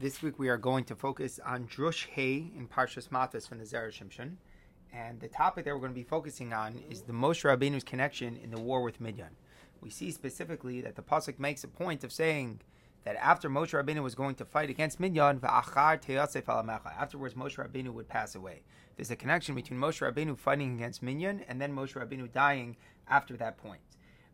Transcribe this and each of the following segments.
This week we are going to focus on Drush Hay in Parshas Matos from the Zera Shimshon. And the topic that we're going to be focusing on is the Moshe Rabbeinu's connection in the war with Midian. We see specifically that the Pasuk makes a point of saying that after Moshe Rabbeinu was going to fight against Midian, afterwards Moshe Rabbeinu would pass away. There's a connection between Moshe Rabbeinu fighting against Midian and then Moshe Rabbeinu dying after that point.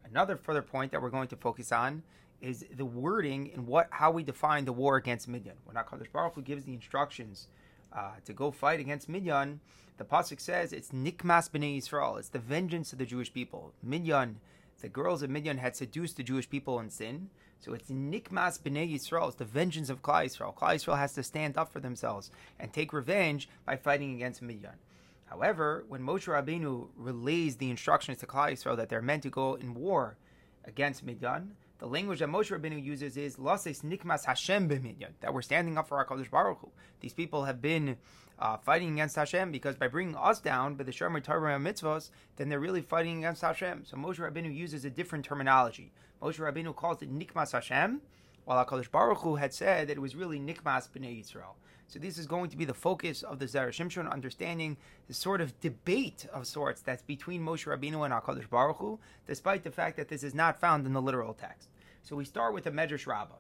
Another further point that we're going to focus on is the wording in what how we define the war against Midian. When Hakadosh Baruch Hu gives the instructions uh, to go fight against Midian, the pasuk says it's Nikmas b'nei Yisrael. It's the vengeance of the Jewish people. Midian, the girls of Midian had seduced the Jewish people in sin. So it's Nikmas b'nei Yisrael. It's the vengeance of Klal Yisrael. Klal Yisrael has to stand up for themselves and take revenge by fighting against Midian. However, when Moshe Rabbeinu relays the instructions to Klal Yisrael that they're meant to go in war against Midian, the language that Moshe Rabbeinu uses is Lases Nikmas Hashem b'Midian, that we're standing up for our Kadosh Baruch Hu. These people have been uh, fighting against Hashem because by bringing us down, by the Shomer Torah and mitzvahs, then they're really fighting against Hashem. So Moshe Rabbeinu uses a different terminology. Moshe Rabbeinu calls it Nikmas Hashem, while HaKadosh Baruch Hu had said that it was really Nikmas B'nai Yisrael. So this is going to be the focus of the Zera Shimshon, understanding the sort of debate of sorts that's between Moshe Rabbeinu and HaKadosh Baruch Hu, despite the fact that this is not found in the literal text. So we start with the Medrash Rabbah.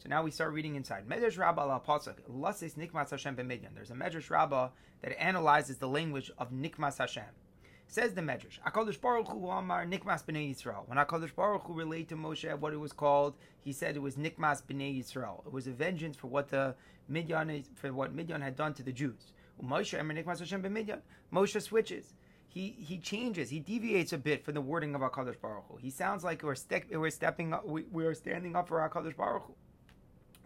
So now we start reading inside. Medrash Rabbah al Pasuk, Lasis Nikmas Hashem b'Midyan. There's a Medrash Rabbah that analyzes the language of Nikmas Hashem. Says the Medrash, Hakadosh Baruch Hu Amar Nikmas b'nei Yisrael. When Hakadosh Baruch Hu relayed to Moshe what it was called, he said it was Nikmas b'nei Yisrael. It was a vengeance for what the Midian for what Midian had done to the Jews. Moshe. Moshe switches. He he changes. He deviates a bit from the wording of Hakadosh Baruch Hu. He sounds like we're ste- we're stepping up. We, we are standing up for Hakadosh Baruch Hu.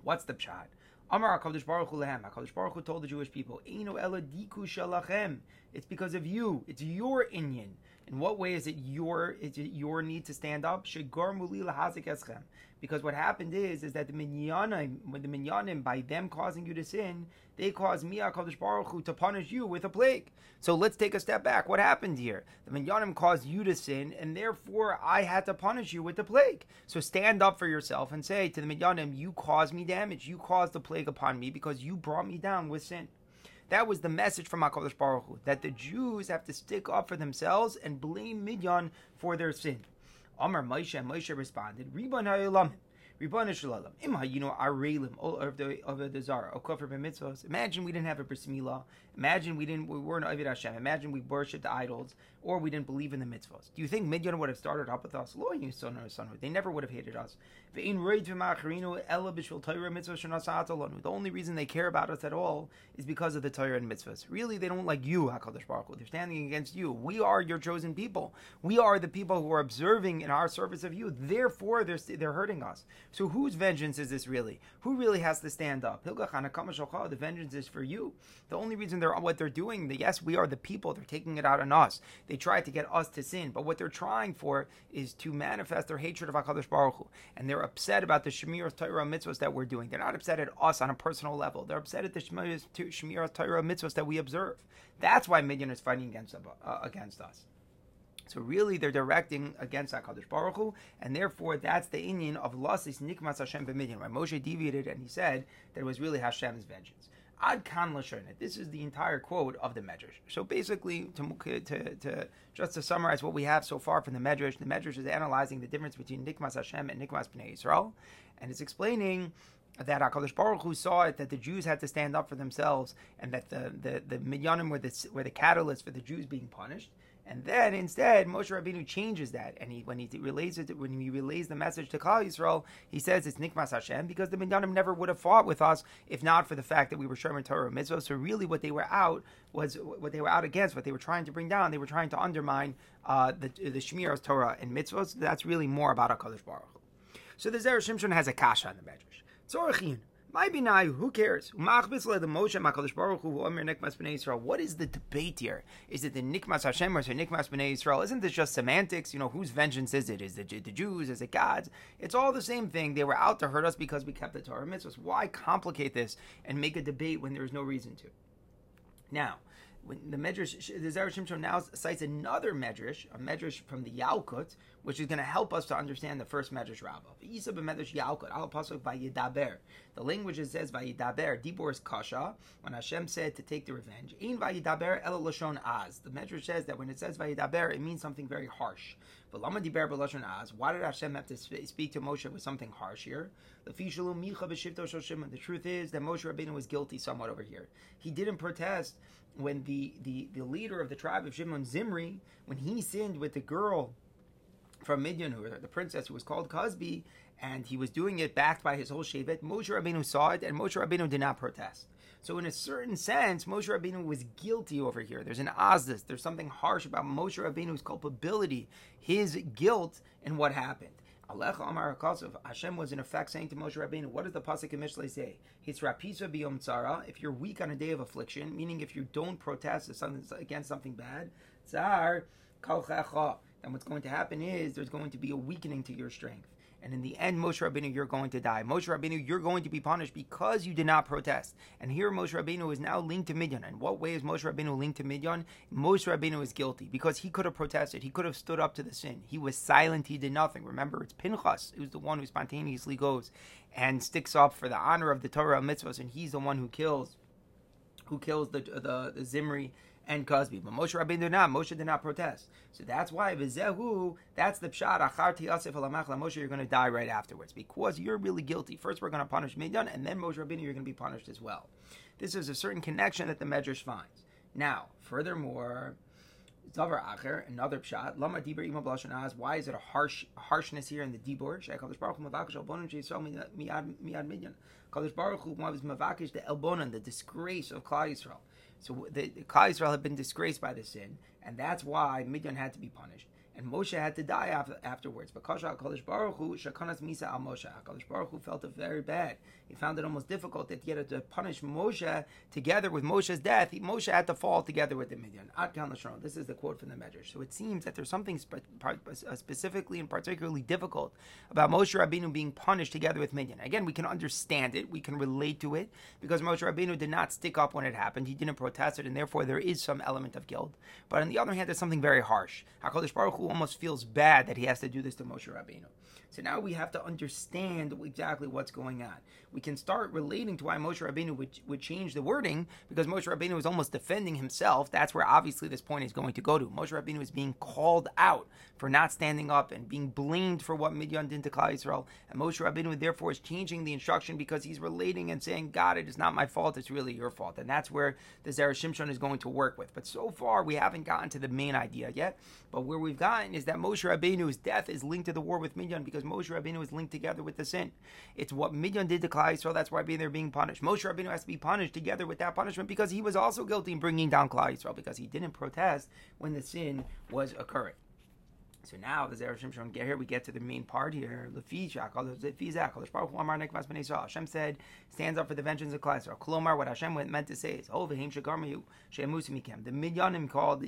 What's the pshat? Amar HaKadosh Baruch Hu lehem. HaKadosh Baruch Hu told the Jewish people, Eino ela diku shalachem. It's because of you. It's your inyan. In what way is it your is it your need to stand up? Because what happened is is that the Midyanim, when the Midyanim, by them causing you to sin, they caused me Hakadosh Baruch Hu to punish you with a plague. So let's take a step back. What happened here? The Midyanim caused you to sin, and therefore I had to punish you with the plague. So stand up for yourself and say to the Midyanim, you caused me damage. You caused the plague upon me because you brought me down with sin. That was the message from HaKadosh Baruch Hu, that the Jews have to stick up for themselves and blame Midian for their sin. Amar Moshe, and Moshe responded, Ribbon of the. Imagine we didn't have a bris milah. Imagine we didn't we weren't Avid Hashem. Imagine we worshipped the idols or we didn't believe in the mitzvahs. Do you think Midian would have started up with us? They never would have hated us. The only reason they care about us at all is because of the Torah and mitzvahs. Really, they don't like you, Hakadosh Baruch Hu. They're standing against you. We are your chosen people. We are the people who are observing in our service of you. Therefore, they're they're hurting us. So whose vengeance is this really? Who really has to stand up? The vengeance is for you. The only reason they're what they're doing, the, yes, we are the people. They're taking it out on us. They try to get us to sin, but what they're trying for is to manifest their hatred of Hakadosh Baruch Hu, and they're upset about the Shemir Torah mitzvahs that we're doing. They're not upset at us on a personal level. They're upset at the Shemir Torah mitzvahs that we observe. That's why Midian is fighting against uh, against us. So really, they're directing against Hakadosh Baruch Hu, and therefore that's the inyan of Lasis Nikmas Hashem b'Midian. Right? Moshe deviated and he said that it was really Hashem's vengeance. Ad kan lashonet. This is the entire quote of the Medrash. So basically, to, to, to, just to summarize what we have so far from the Medrash, the Medrash is analyzing the difference between Nikmas Hashem and Nikmas Bnei Yisrael, and it's explaining that Hakadosh Baruch Hu saw it that the Jews had to stand up for themselves, and that the the the Midyanim were the were the catalyst for the Jews being punished, and then instead, Moshe Rabbeinu changes that, and he when he relays it when he relays the message to Klal Yisrael, he says it's Nikmas Hashem because the Midyanim never would have fought with us if not for the fact that we were Sherman Torah Mitzvah. So really, what they were out was what they were out against, what they were trying to bring down. They were trying to undermine uh, the the Shmir Torah and mitzvahs. So that's really more about Hakadosh Baruch. So the Zera Shimshon has a kasha on the Medrash. Tzorachin. My binai, who cares? What is the debate here? Is it the Nikmas Hashem or is it Nikmas B'nai Yisrael? Isn't this just semantics? You know, whose vengeance is it? Is it the Jews? Is it God's? It's all the same thing. They were out to hurt us because we kept the Torah mitzvahs. Why complicate this and make a debate when there's no reason to? Now, when the Medrash, the Zera Shimshon now cites another Medrash, a Medrash from the Yalkut, which is going to help us to understand the first Medrash Rabbah. The language it says Vayidaber, Dibor is Kasha, when Hashem said to take the revenge. Ein Vayidaber El Lashon Az. The Medrash says that when it says Vayidaber, it means something very harsh. But Diber Az. Why did Hashem have to speak to Moshe with something harsh here? The truth is that Moshe Rabbeinu was guilty somewhat over here. He didn't protest when the, the, the leader of the tribe of Shimon Zimri, when he sinned with the girl from Midian, who the princess who was called Cozbi, and he was doing it backed by his whole Shevet. Moshe Rabbeinu saw it, and Moshe Rabbeinu did not protest. So, in a certain sense, Moshe Rabbeinu was guilty over here. There's an azdis. There's something harsh about Moshe Rabbeinu's culpability, his guilt, and what happened. Alecha Amar Akasov. Hashem was in effect saying to Moshe Rabbeinu, what does the pasuk in Mishlei say? It's rapisa biyom tzara. If you're weak on a day of affliction, meaning if you don't protest against something bad, tzar kalchecha then what's going to happen is there's going to be a weakening to your strength. And in the end, Moshe Rabbeinu, you're going to die. Moshe Rabbeinu, you're going to be punished because you did not protest. And here Moshe Rabbeinu is now linked to Midian. And what way is Moshe Rabbeinu linked to Midian? Moshe Rabbeinu is guilty because he could have protested. He could have stood up to the sin. He was silent. He did nothing. Remember, it's Pinchas who's the one who spontaneously goes and sticks up for the honor of the Torah of mitzvahs. And he's the one who kills, who kills the, the, the Zimri and Cozbi. But Moshe Rabbeinu did not. Moshe did not protest. So that's why Vizehu, that's the pshat. Acharti Asif Moshe, you're going to die right afterwards because you're really guilty. First, we're going to punish Midian, and then Moshe Rabbeinu, you're going to be punished as well. This is a certain connection that the Medrash finds. Now, furthermore, Zavar Acher, another pshat. Lama Dibur Ima Blashan Why is it a harsh harshness here in the Dibur? Shekadosh Baruch Hu Mavakish Elbonon Sheisrael Miad Miad Midian. Kadosh Baruch Hu Mavakish the Elbonon, the disgrace of Klal Yisrael. So the, the Klal Yisrael had been disgraced by the sin, and that's why Midian had to be punished and Moshe had to die after, afterwards. But Kasha Hakadosh Baruch Hu Shakanas Misa Al Moshe. Hakadosh Baruch Hu felt it very bad. He found it almost difficult that he had to punish Moshe together with Moshe's death. He, Moshe had to fall together with the Midian. Ad This is the quote from the Medrash. So it seems that there's something spe- uh, specifically and particularly difficult about Moshe Rabbeinu being punished together with Midian. Again, we can understand it, we can relate to it because Moshe Rabbeinu did not stick up when it happened. He didn't protest it, and therefore there is some element of guilt. But on the other hand, there's something very harsh. Hakadosh Baruch Hu almost feels bad that he has to do this to Moshe Rabbeinu. So now we have to understand exactly what's going on. We can start relating to why Moshe Rabbeinu would, would change the wording because Moshe Rabbeinu was almost defending himself. That's where obviously this point is going to go to. Moshe Rabbeinu is being called out for not standing up and being blamed for what Midian did to Klal Yisrael. And Moshe Rabbeinu therefore is changing the instruction because he's relating and saying, God, it is not my fault, it's really your fault. And that's where the Zera Shimshon is going to work with. But so far, we haven't gotten to the main idea yet. But where we've gotten is that Moshe Rabbeinu's death is linked to the war with Midian because Moshe Rabbeinu is linked together with the sin. It's what Midian did to Klal Yisrael. That's why they're being punished. Moshe Rabbeinu has to be punished together with that punishment because he was also guilty in bringing down Klal Yisrael because he didn't protest when the sin was occurring. So now the Zera Shimshon get here, we get to the main part here. Hashem said, stands up for the vengeance of Klal Kolomar, what Hashem meant to say is, Oh, v'heim shegarmayu she'emusim The Midyanim called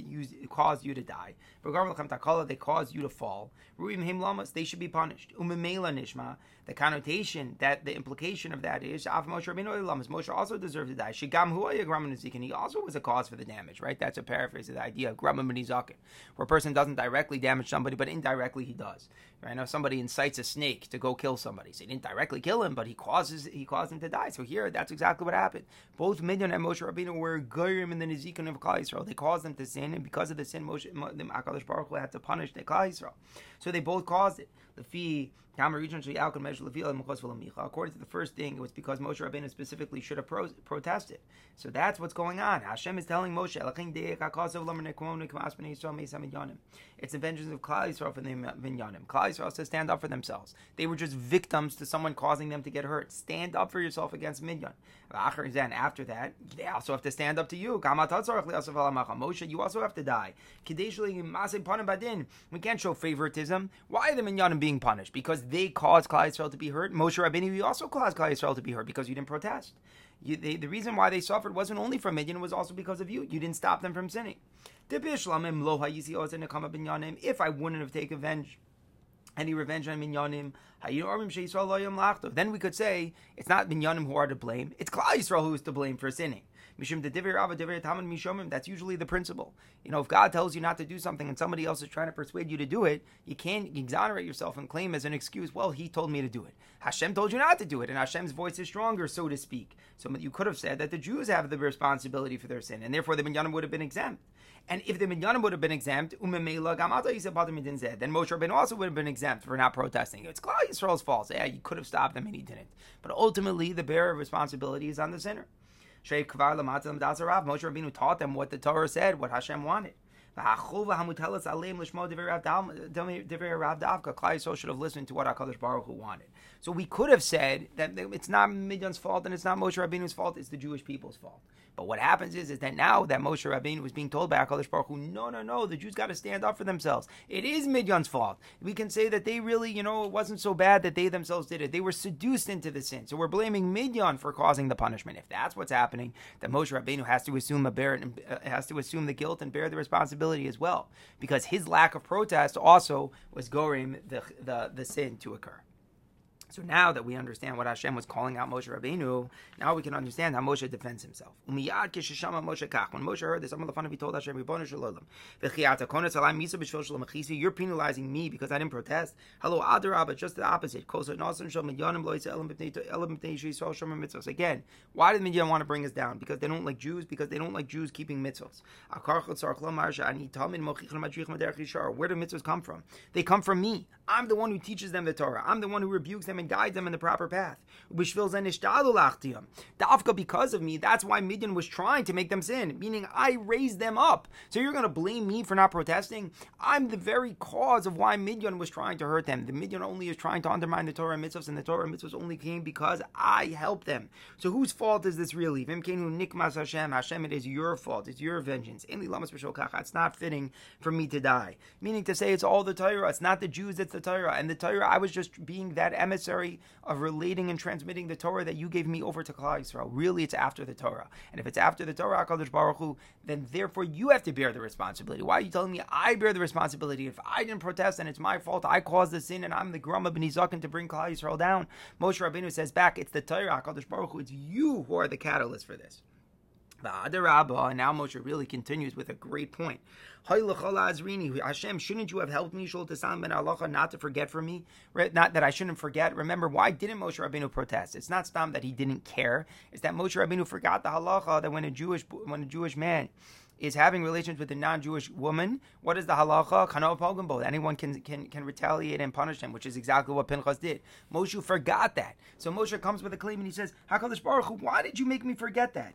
caused you to die. They caused you to fall. Ruim him lamas, they should be punished. Umimela nishma, the connotation that the implication of that is, Av Moshe Rabbeinu lamas, Moshe also deserves to die. Shigam huaya graman He also was a cause for the damage, right? That's a paraphrase of the idea of graman where a person doesn't directly damage somebody somebody, but indirectly he does. Right now, somebody incites a snake to go kill somebody. So he didn't directly kill him, but he causes he caused him to die. So here, that's exactly what happened. Both Midian and Moshe Rabbeinu were goyim in the Nizikin of Klal Yisrael. They caused them to sin, and because of the sin, Moshe, the Hakadosh Baruch Hu had to punish the Klal Yisrael. So they both caused it. The fee According to the first thing, it was because Moshe Rabbeinu specifically should have pro- protested. So that's what's going on. Hashem is telling Moshe, it's vengeance of Klal Yisrael for the Midyanim. Klal Yisrael says stand up for themselves. They were just victims to someone causing them to get hurt. Stand up for yourself against Midyan. After that, they also have to stand up to you. Moshe, you also have to die. We can't show favoritism. Why are the Midyanim being punished? Because they caused Klal Yisrael to be hurt. Moshe Rabbeinu, also caused Klal Yisrael to be hurt because you didn't protest. You, they, the reason why they suffered wasn't only from Midian, it was also because of you. You didn't stop them from sinning. If I wouldn't have taken revenge, any revenge on Midyanim, then we could say it's not Midyanim who are to blame, it's Klal Yisrael who is to blame for sinning. That's usually the principle. You know, if God tells you not to do something and somebody else is trying to persuade you to do it, you can't exonerate yourself and claim as an excuse, well, he told me to do it. Hashem told you not to do it, and Hashem's voice is stronger, so to speak. So you could have said that the Jews have the responsibility for their sin, and therefore the Midyanim would have been exempt. And if the Midyanim would have been exempt, umm then Moshe Rabbeinu also would have been exempt for not protesting. It's Klal Yisrael's fault. Yeah, you could have stopped them and he didn't. But ultimately, the bearer of responsibility is on the sinner. Moshe Rabbeinu taught them what the Torah said, what Hashem wanted. Yisrael should have listened to what HaKadosh Baruch Hu wanted. So we could have said that it's not Midian's fault and it's not Moshe Rabbeinu's fault, it's the Jewish people's fault. But what happens is, is that now that Moshe Rabbeinu was being told by HaKadosh Baruch Hu, no, no, no, the Jews got to stand up for themselves. It is Midian's fault. We can say that they really, you know, it wasn't so bad that they themselves did it. They were seduced into the sin. So we're blaming Midian for causing the punishment. If that's what's happening, then Moshe Rabbeinu has to assume a bear, uh, has to assume the guilt and bear the responsibility as well, because his lack of protest also was goring the, the, the sin to occur. So now that we understand what Hashem was calling out Moshe Rabbeinu, now we can understand how Moshe defends himself. When Moshe heard this, he told Hashem, You're penalizing me because I didn't protest. Hello, Adarabah, just the opposite. Again, why did Midian want to bring us down? Because they don't like Jews, because they don't like Jews keeping mitzvahs. Where do mitzvahs come from? They come from me. I'm the one who teaches them the Torah. I'm the one who rebukes them and guides them in the proper path. Dafka, because of me, that's why Midian was trying to make them sin, meaning I raised them up. So you're going to blame me for not protesting? I'm the very cause of why Midian was trying to hurt them. The Midian only is trying to undermine the Torah mitzvahs, and the Torah mitzvahs only came because I helped them. So whose fault is this really? Nikmas Hashem, Hashem, it is your fault. It's your vengeance. It's not fitting for me to die. Meaning to say it's all the Torah. It's not the Jews, it's the Torah. And the Torah, I was just being that emissary of relating and transmitting the Torah that you gave me over to Klal Yisrael. Really, it's after the Torah. And if it's after the Torah, HaKadosh Baruch Hu, then therefore you have to bear the responsibility. Why are you telling me I bear the responsibility? If I didn't protest and it's my fault, I caused the sin and I'm the Grama Ben Zaken to bring Klal Yisrael down. Moshe Rabbeinu says back, it's the Torah, HaKadosh Baruch Hu, it's you who are the catalyst for this. And now Moshe really continues with a great point. Hashem, shouldn't you have helped me, not to forget for me? Not that I shouldn't forget. Remember, why didn't Moshe Rabbeinu protest? It's not stam that he didn't care. It's that Moshe Rabbeinu forgot the halacha that when a Jewish when a Jewish man is having relations with a non-Jewish woman, what is the halacha? Anyone can, can can retaliate and punish him, which is exactly what Pinchas did. Moshe forgot that. So Moshe comes with a claim and he says, Hakadosh Baruch Hu, why did you make me forget that?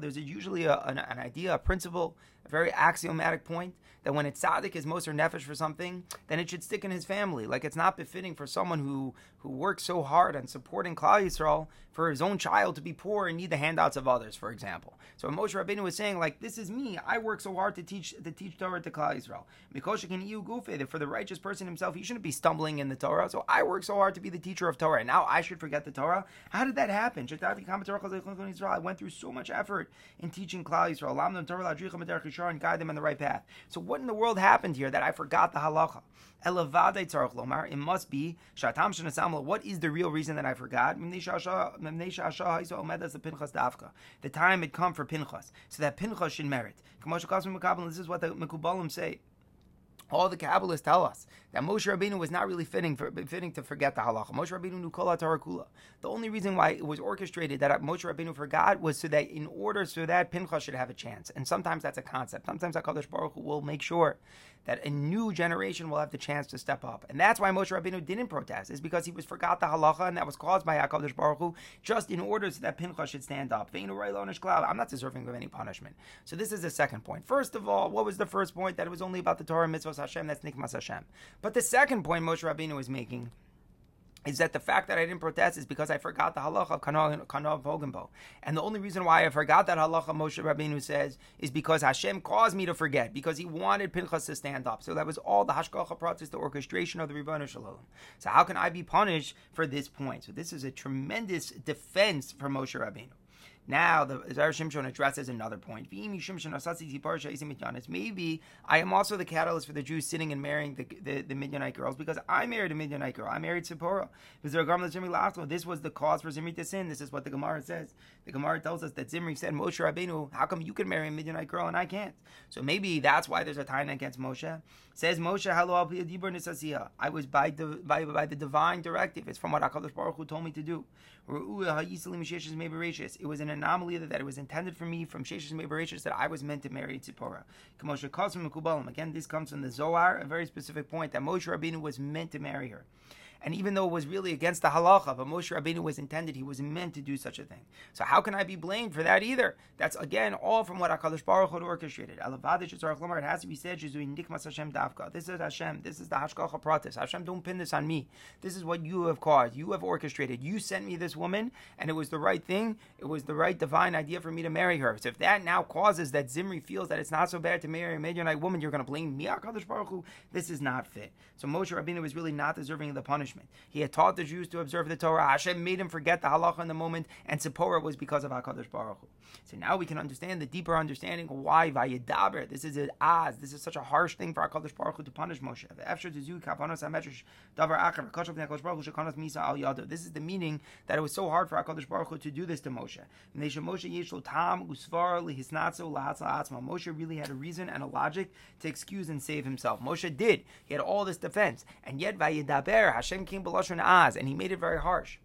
There's usually a, an, an idea, a principle, a very axiomatic point that when it's tzaddik is moser nefesh for something, then it should stick in his family. Like it's not befitting for someone who who works so hard on supporting Klal Yisrael for his own child to be poor and need the handouts of others, for example. So Moshe Rabbeinu was saying, like, this is me. I work so hard to teach to teach Torah to Klal Yisrael. That for the righteous person himself, he shouldn't be stumbling in the Torah. So I work so hard to be the teacher of Torah, and now I should forget the Torah. How did that happen? I went through so much effort in teaching Klal Yisrael, and guide them in the right path. So what in the world happened here that I forgot the halacha? It must be what is the real reason that I forgot? The time had come for Pinchas, so that Pinchas should merit. This is what the Mekubalim say. All the Kabbalists tell us that Moshe Rabbeinu was not really fitting for, fitting to forget the halacha. Moshe Rabbeinu knew kol kula. The only reason why it was orchestrated that Moshe Rabbeinu forgot was so that in order so that Pinchas should have a chance. And sometimes that's a concept. Sometimes Hakadosh Baruch Hu will make sure that a new generation will have the chance to step up. And that's why Moshe Rabbeinu didn't protest, is because he was forgot the halacha, and that was caused by HaKadosh Baruch Hu, just in order so that Pinchas should stand up. I'm not deserving of any punishment. So this is the second point. First of all, what was the first point? That it was only about the Torah mitzvahs Hashem, that's Nikmas Hashem. But the second point Moshe Rabbeinu is making is that the fact that I didn't protest is because I forgot the halacha of Kanav Vogenbo. And the only reason why I forgot that halacha, Moshe Rabbeinu says, is because Hashem caused me to forget, because he wanted Pinchas to stand up. So that was all the Hashgacha process, the orchestration of the Ribbon Shalom. So how can I be punished for this point? So this is a tremendous defense for Moshe Rabbeinu. Now the Zera Shimshon addresses another point. Maybe I am also the catalyst for the Jews sitting and marrying the, the, the Midianite girls because I married a Midianite girl. I married Zipporah. This was the cause for Zimri to sin. This is what the Gemara says. The Gemara tells us that Zimri said, Moshe Rabbeinu, how come you can marry a Midianite girl and I can't? So maybe that's why there's a tie against Moshe. Says Moshe, hello, I was by the, by, by the divine directive. It's from what HaKadosh Baruch Hu told me to do. It was an anomaly that it was intended for me from Sheshes Mebereshis that I was meant to marry Tzipora. Again, this comes from the Zohar, a very specific point that Moshe Rabbeinu was meant to marry her. And even though it was really against the halacha, but Moshe Rabbeinu was intended, he was meant to do such a thing. So how can I be blamed for that either? That's again all from what Hakadosh Baruch Hu orchestrated. It has to be said. This is Hashem. This is the Hashgacha Pratis. Hashem, don't pin this on me. This is what you have caused. You have orchestrated. You sent me this woman, and it was the right thing. It was the right divine idea for me to marry her. So if that now causes that Zimri feels that it's not so bad to marry a Midianite woman, you're going to blame me, Hakadosh Baruch Hu. This is not fit. So Moshe Rabbeinu was really not deserving of the punishment punishment. He had taught the Jews to observe the Torah. Hashem made him forget the halacha in the moment, and Zipporah was because of Hakadosh Baruch Hu. So now we can understand the deeper understanding of why Vayedaber. This is an az. This is such a harsh thing for Hakadosh Baruch Hu to punish Moshe. This is the meaning that it was so hard for Hakadosh Baruch Hu to do this to Moshe. Moshe really had a reason and a logic to excuse and save himself. Moshe did. He had all this defense, and yet Vayedaber Hashem came b'lashon az, and he made it very harsh.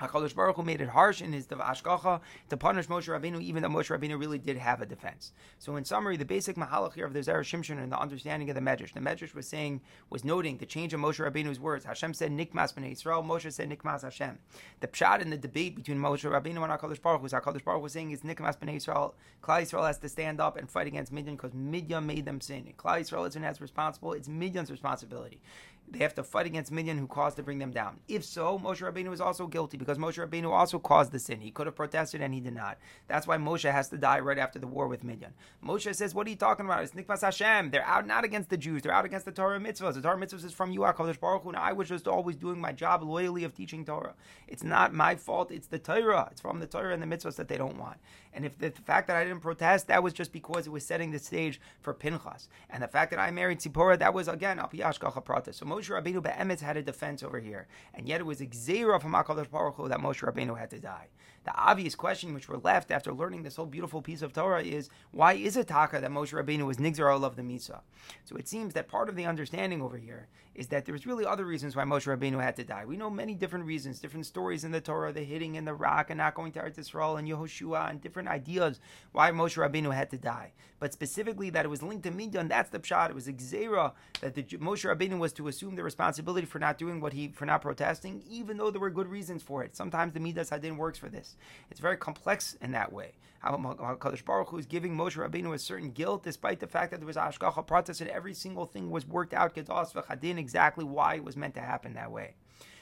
Hakadosh Baruch Hu made it harsh in his Hashgacha to punish Moshe Rabbeinu, even though Moshe Rabbeinu really did have a defense. So, in summary, the basic mahalach here of the Zera Shimshon and the understanding of the Medrash, the Medrash was saying, was noting the change of Moshe Rabbeinu's words. Hashem said Nikmas b'nei Yisrael, Moshe said Nikmas Hashem. The pshat in the debate between Moshe Rabbeinu and Hakadosh Baruch Hu Hakadosh Baruch Hu was saying is Nikmas b'nei Yisrael. Klal Yisrael has to stand up and fight against Midian because Midian made them sin. Klal Yisrael isn't as responsible; it's Midian's responsibility they have to fight against Midian who caused to bring them down. If so, Moshe Rabbeinu is also guilty because Moshe Rabbeinu also caused the sin. He could have protested and he did not. That's why Moshe has to die right after the war with Midian. Moshe says, "What are you talking about? It's Nikmas Hashem. They're out not against the Jews. They're out against the Torah mitzvahs. The Torah mitzvahs is from you, Hakadosh Baruch Hu. And I was just always doing my job loyally of teaching Torah. It's not my fault. It's the Torah. It's from the Torah and the mitzvahs that they don't want. And if the, fact that I didn't protest, that was just because it was setting the stage for Pinchas. And the fact that I married Tzipora, that was again Apiyashkacha Prata. So Moshe Rabbeinu be'emetz had a defense over here, and yet it was Xera from Hakadosh Baruch Hu that Moshe Rabbeinu had to die. The obvious question which we're left after learning this whole beautiful piece of Torah is why is it taka that Moshe Rabbeinu was Nigzar of the Misa? So it seems that part of the understanding over here is that there's really other reasons why Moshe Rabbeinu had to die. We know many different reasons, different stories in the Torah, the hitting in the rock and not going to Eretz Yisrael and Yehoshua and different ideas why Moshe Rabbeinu had to die. But specifically that it was linked to Midian, that's the pshat. It was Xera that the Moshe Rabbeinu was to assume the responsibility for not doing what he, for not protesting, even though there were good reasons for it. Sometimes the Midas Hadin works for this. It's very complex in that way. HaKadosh Baruch Hu is giving Moshe Rabbeinu a certain guilt, despite the fact that there was Hashgacha Pratis and every single thing was worked out Kedos v'Chadin exactly why it was meant to happen that way.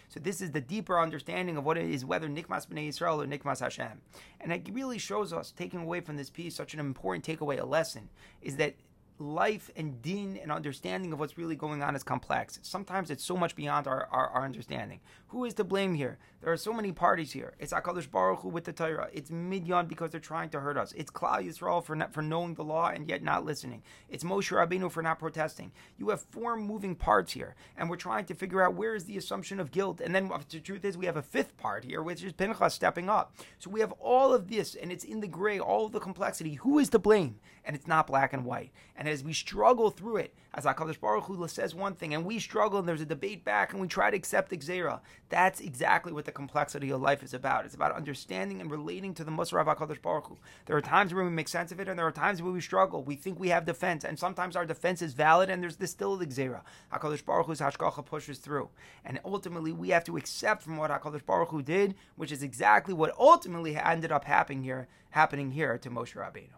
So this is the deeper understanding of what it is, whether Nikmas B'nai Yisrael or Nikmas Hashem. And it really shows us, taking away from this piece, such an important takeaway, a lesson, is that life and din and understanding of what's really going on is complex. Sometimes it's so much beyond our, our, our, understanding. Who is to blame here? There are so many parties here. It's HaKadosh Baruch Hu with the Torah. It's Midyan because they're trying to hurt us. It's Klal Yisrael for, not, for knowing the law and yet not listening. It's Moshe Rabbeinu for not protesting. You have four moving parts here, and we're trying to figure out where is the assumption of guilt. And then the truth is we have a fifth part here, which is Pinchas stepping up. So we have all of this, and it's in the gray, all of the complexity. Who is to blame? And it's not black and white. And as we struggle through it, as HaKadosh Baruch Hu says one thing, and we struggle, and there's a debate back, and we try to accept Xera, that's exactly what the complexity of life is about. It's about understanding and relating to the Musar of HaKadosh Baruch Hu. There are times where we make sense of it, and there are times where we struggle. We think we have defense, and sometimes our defense is valid, and there's this still Xera. HaKadosh Baruch Hu's Hashgacha pushes through. And ultimately, we have to accept from what HaKadosh Baruch Hu did, which is exactly what ultimately ended up happening here, happening here to Moshe Rabbeinu.